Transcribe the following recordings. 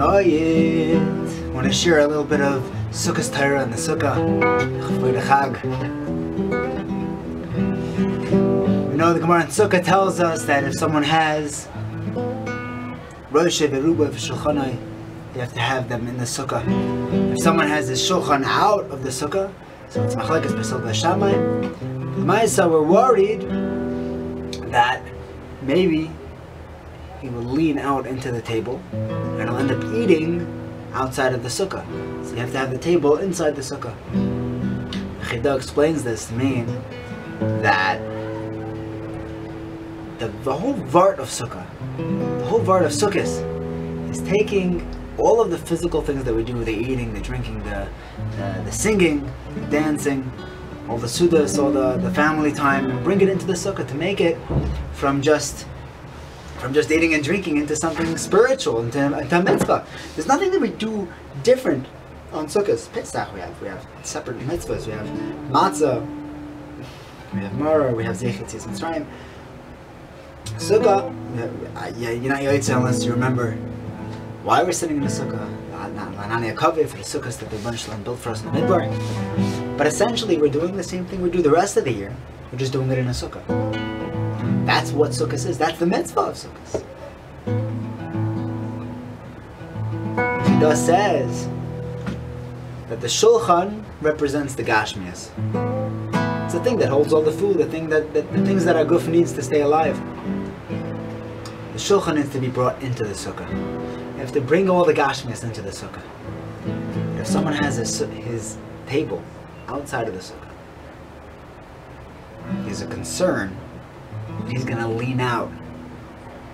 I want to share a little bit of Sukkah's Torah and the Sukkah the. We know the Gemara in Sukkah tells us that if someone has Rosh Veruba Shulchanai, you have to have them in the Sukkah. If someone has his Shulchan out of the Sukkah, so it's Machlekes Besel Bashamai, the Ma'isa were worried that maybe he will lean out into the table eating outside of the sukkah. So you have to have the table inside the sukkah. Chida explains this to mean that the, the whole vart of sukkah, the whole vart of sukkahs, is taking all of the physical things that we do, the eating, the drinking, the, the, the singing, the dancing, all the sudas, all the, the family time, and bring it into the sukkah to make it from just from just eating and drinking into something spiritual, into, into a mitzvah. There's nothing that we do different on Sukkot. Pesach we have, we have separate mitzvahs. We have matzah, we have maror, we have zechet Mitzrayim. Sukkah, uh, yeah, you're not yoytze unless you remember why we're sitting in the sukkah. Lanani Akave for the sukkahs that the Bunch built for us in the Midbar. But essentially, we're doing the same thing we do the rest of the year. We're just doing it in a sukkah. That's what Sukkot is. That's the mitzvah of Sukkot. He says that the Shulchan represents the Gashmias. It's the thing that holds all the food, the thing that, the things that our guf needs to stay alive. The Shulchan needs to be brought into the Sukkah. You have to bring all the Gashmias into the Sukkah. If someone has his, his table outside of the Sukkah, there's a concern he's going to lean out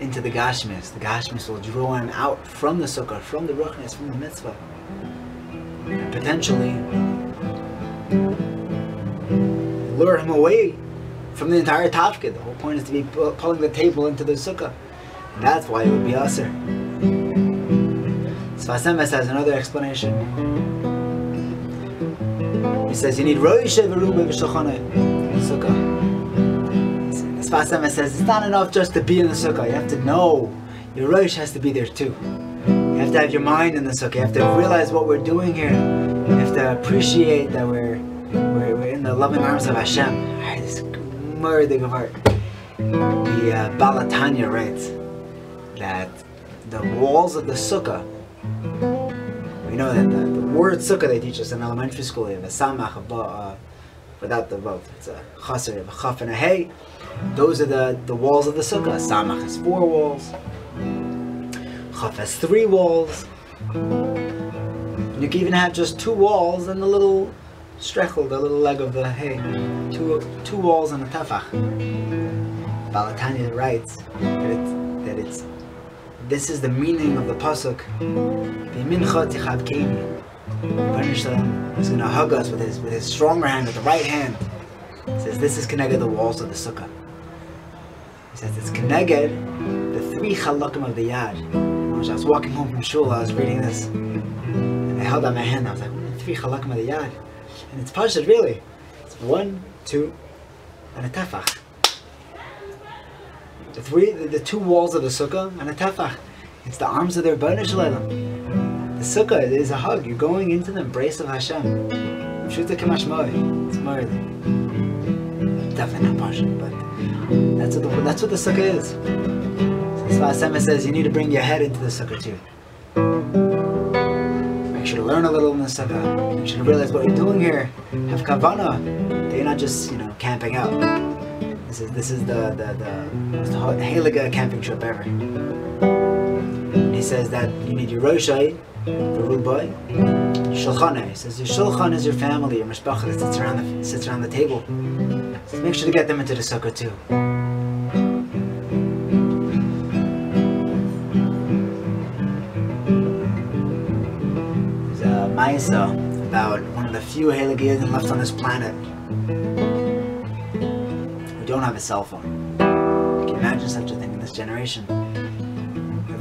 into the Gashmis. The Gashmis will draw him out from the Sukkah, from the Ruchnis, from the Mitzvah. And potentially lure him away from the entire Tafkid. The whole point is to be pulling the table into the Sukkah. And that's why it would be Aser. Sfas Emes has another explanation. He says you need Rosh Veruba V'Shulchanai Sukkah. Sfas Emes says it's not enough just to be in the sukkah. You have to know. Your Rosh has to be there too. You have to have your mind in the sukkah. You have to realize what we're doing here. You have to appreciate that we're we're, we're in the loving arms of Hashem. This murder of art. The uh, Baal HaTanya writes that the walls of the sukkah. We know that the, the word sukkah they teach us in elementary school. Have a samach, uh, without the vav. It's a chaser, a chaf, and a hey. Those are the, the walls of the sukkah. Samach has four walls. Chaf has three walls. You can even have just two walls and the little strechel, the little leg of the hay. Two, two walls and a tefach. Baal HaTanya writes that it's, that it's this is the meaning of the pasuk. Is going to hug us with his with his stronger hand, with the right hand. He says this is connected the walls of the sukkah. He says it's Keneged, the three chalakim of the Yad. When I was walking home from shul, I was reading this, and I held out my hand. I was like, the three chalakim of the Yad? And it's Pashad, really. It's one, two, and a tefach. The three, the, the, two walls of the sukkah and a tefach. It's the arms of their Rebbeinu The sukkah is a hug. You're going into the embrace of Hashem. Shuta Kamashmoi. It's more definitely not Pashad, but that's what the, that's what the sukkah is. So Sfas says you need to bring your head into the sukkah too. Make sure to learn a little in the sukkah. Make sure to realize what you're doing here. Have kavana. That you're not just you know camping out. This is this is the the the most haliga camping trip ever. And he says that you need your roshai, the rubai, shulchan. He says your shulchan is your family, your mishpacha that sits around the sits around the table. Make sure to get them into the sukkah too. There's a Maisa about one of the few Haligiadim left on this planet who don't have a cell phone. You can imagine such a thing in this generation.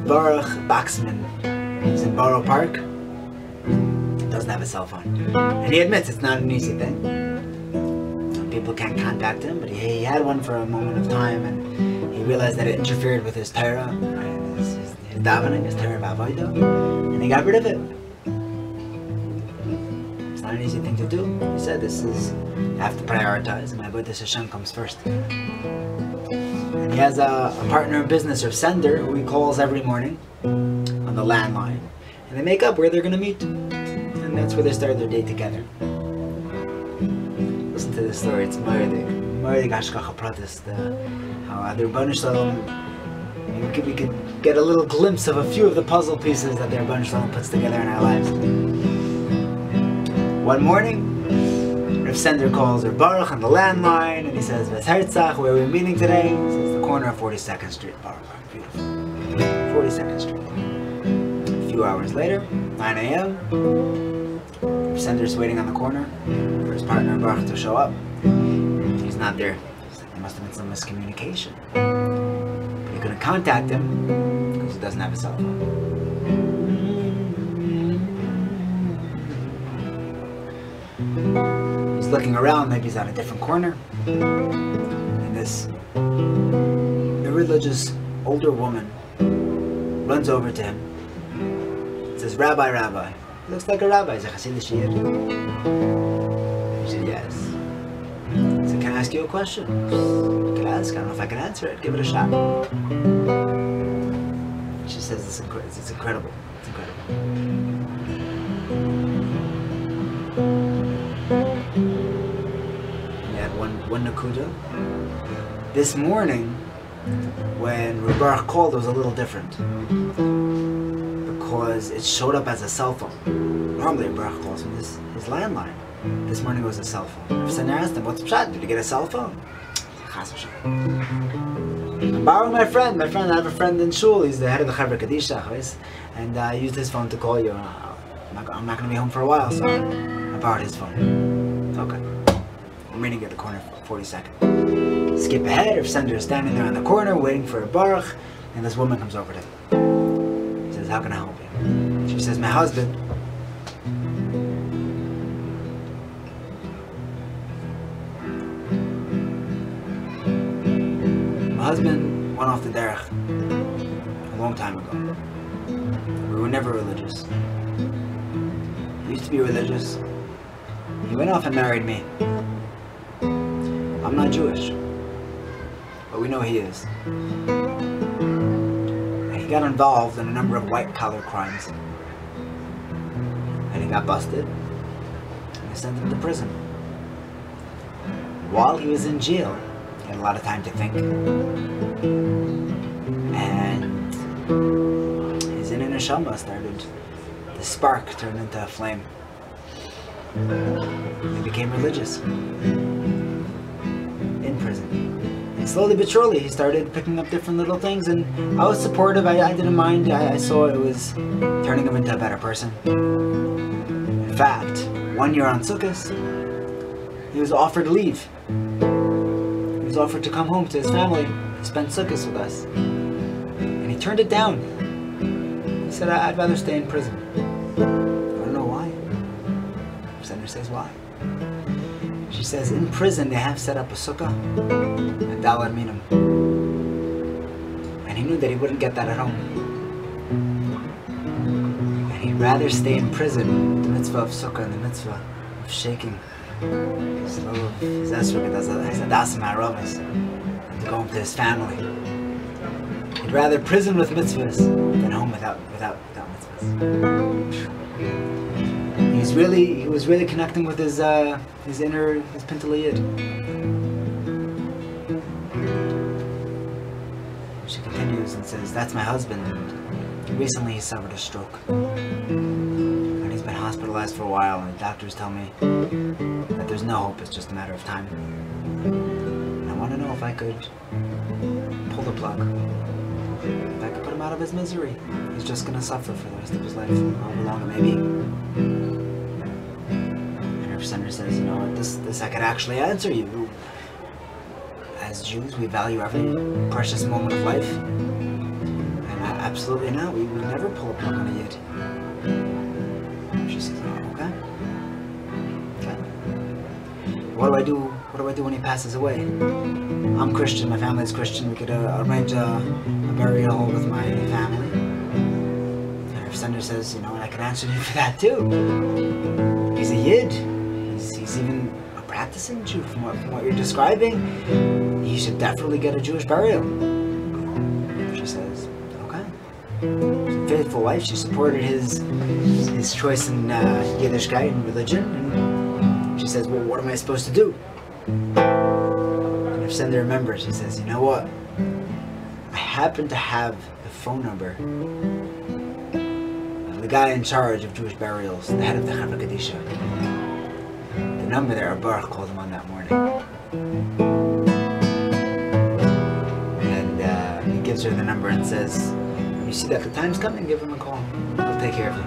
Baruch Baxman, he's in Borough Park, doesn't have a cell phone. And he admits it's not an easy thing people can't contact him, but he, he, had one for a moment of time, and he realized that it interfered with his Torah, right? his, his, his davening, his Torah Avodah, and he got rid of it. It's not an easy thing to do. He said this is, I have to prioritize, and my Avodah Hashem comes first. And he has a, a partner in business, or sender, who he calls every morning the landline, and they make up where they're going to meet. And that's where they start their day together. Listen to this story, it's Moedik. Moedik Hashgacha Pratis, the uh, how the Ribbono Shel Olam, we could, we could get a little glimpse of a few of the puzzle pieces that the Ribbono Shel Olam puts together in our lives. One morning, Rav Sender calls Rav Baruch on the landline, and he says, Ves Herzach, where are we meeting today? He says, the corner of 42nd Street, Baruch. Beautiful. 42nd Street. Few hours later, 9 a.m., Sender's waiting on the corner for his partner to show up. He's not there. There must have been some miscommunication. But he couldn't contact him because he doesn't have a cell phone. He's looking around, maybe he's on a different corner. And this religious older woman runs over to him says, Rabbi, Rabbi. He looks like a rabbi. He's a Hasidic Shir. He said, yes. He said, can I ask you a question? You can ask. I don't know if I can answer it. Give it a shot. She says, it's, incre- it's incredible. It's incredible. One, one Nakuda. This morning, when Rav Baruch called, it was a little different. It showed up as a cell phone. Normally, Rav Baruch calls from his, his landline. This morning it was a cell phone. Rav Sender asked him, what's the shot? Did you get a cell phone? I'm borrowing my friend. My friend, I have a friend in shul. He's the head of the Chevra Kadisha, and uh, I used his phone to call you. Uh, I'm not, not going to be home for a while, so I borrowed his phone. Okay. I'm meeting at the corner for 40 seconds. Skip ahead, Rav Sender is standing there in the corner waiting for a Baruch, and this woman comes over to him. Says, how can I help says, my husband. My husband went off the derech a long time ago. We were never religious. He used to be religious. He went off and married me. I'm not Jewish, but we know he is. He got involved in a number of white collar crimes. He got busted. And they sent him to prison. While he was in jail, he had a lot of time to think. And his inner neshama started, the spark turned into a flame. He became religious in prison. And slowly but surely, he started picking up different little things, and I was supportive. I, I didn't mind. I, I saw it was turning him into a better person. In fact, one year on Sukkot, he was offered leave. He was offered to come home to his family to spend Sukkot with us, and he turned it down. He said, "I- "I'd rather stay in prison." I don't know why. Sender says why. She says in prison they have set up a sukkah and daled minim. And he knew that he wouldn't get that at home. Rather stay in prison, the mitzvah of sukkah and the mitzvah of shaking his love his to to his family. He'd rather prison with mitzvahs than home without without without mitzvahs. He's really he was really connecting with his uh, his inner his pintaliyid. She continues and says, "That's my husband. Recently he suffered a stroke, and he's been hospitalized for a while. And the doctors tell me that there's no hope. It's just a matter of time. And I want to know if I could pull the plug." If I could put him out of his misery, he's just gonna suffer for the rest of his life, however long it may be. And Rav Sender says, you know what, this, this I could actually answer you. As Jews, we value every precious moment of life. And absolutely not, we would never pull a plug on a yid. She says, oh, okay. Okay. What do I do, what do I do when he passes away? I'm Christian, my family is Christian, we could uh, arrange a, a burial with my family. Rav Sender says, you know, and I can answer you for that too. He's a Yid. He's, he's even a practicing Jew from what, from what you're describing. He should definitely get a Jewish burial. She says, faithful wife. She supported his his choice in uh, Yiddishkeit and religion. And she says, well, what am I supposed to do? And Rav Sender remembers. He says, you know what? I happen to have the phone number of the guy in charge of Jewish burials, the head of the Chevra Kadisha. The number there, Baruch called him on that morning. And uh, he gives her the number and says, You see that the time's coming, give him a call. He'll take care of you.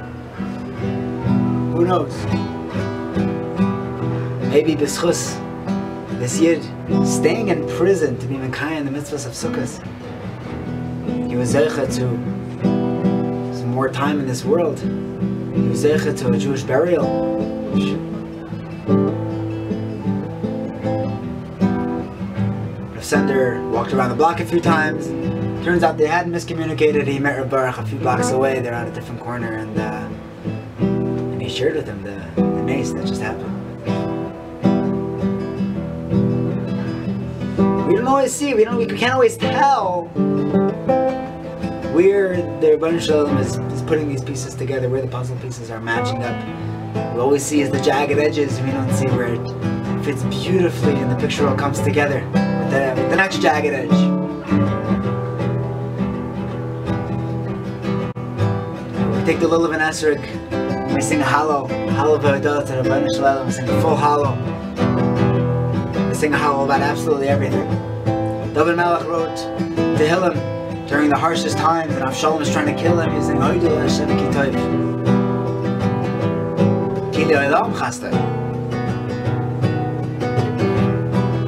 Who knows? Maybe Bischus, this Yid, staying in prison to be Mekayah in the mitzvahs of Sukkot, he was Zeicha to some more time in this world. He was Zeicha to a Jewish burial. Rav Sender walked around the block a few times. Turns out they had miscommunicated. He met Rav Baruch a few blocks away. They're on a different corner, and uh, and he shared with him the, the mace that just happened. We don't always see. We don't. We can't always tell where the Ribbono Shel Olam is, is putting these pieces together, where the puzzle pieces are matching up. What We see is the jagged edges. We don't see where it fits beautifully and the picture all comes together with the, with the next jagged edge. Take the Lulav and Esrik, we sing a Hallel, Hallel v'adah to the Ribbono Shel Olam, we sing a full Hallel. We sing a Hallel about absolutely everything. David Melech wrote Tehillim during the harshest times, and Avshalom is trying to kill him. He's saying, "Hoidul Hashem ki toiv." Ki le'olam chastai.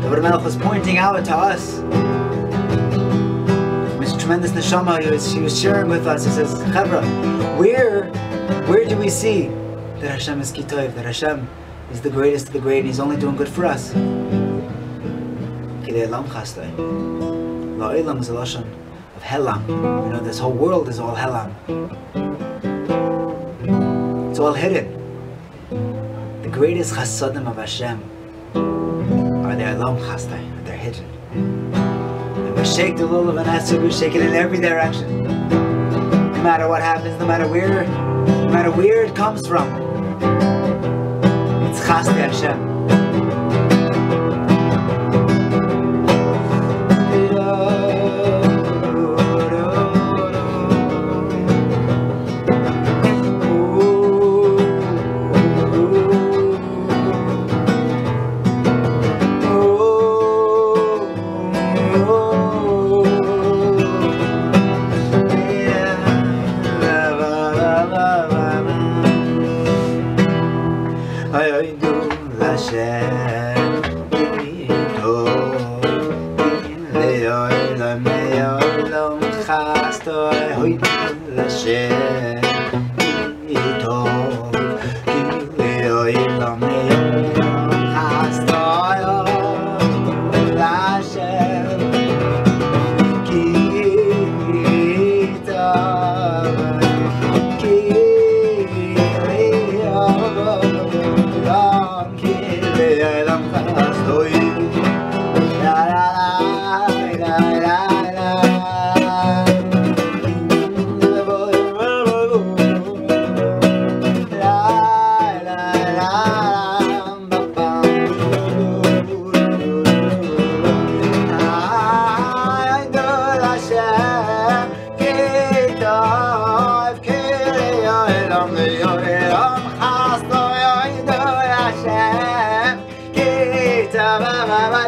David Melech was pointing out to us tremendous neshama he was, he was sharing with us. He says, "Chevra, where, where do we see that Hashem is ki toiv? That Hashem is the greatest of the great, and He's only doing good for us." Ki le'olam chastai. La'ilam is of Helam. You know, this whole world is all Helam. It's all hidden. The greatest chasadim of Hashem are the alam Chastai, they're hidden. We shake the lulav and we shake it in every direction. No matter what happens, no matter where, no matter where it comes from, it's Chastai Hashem. I hoyt in the.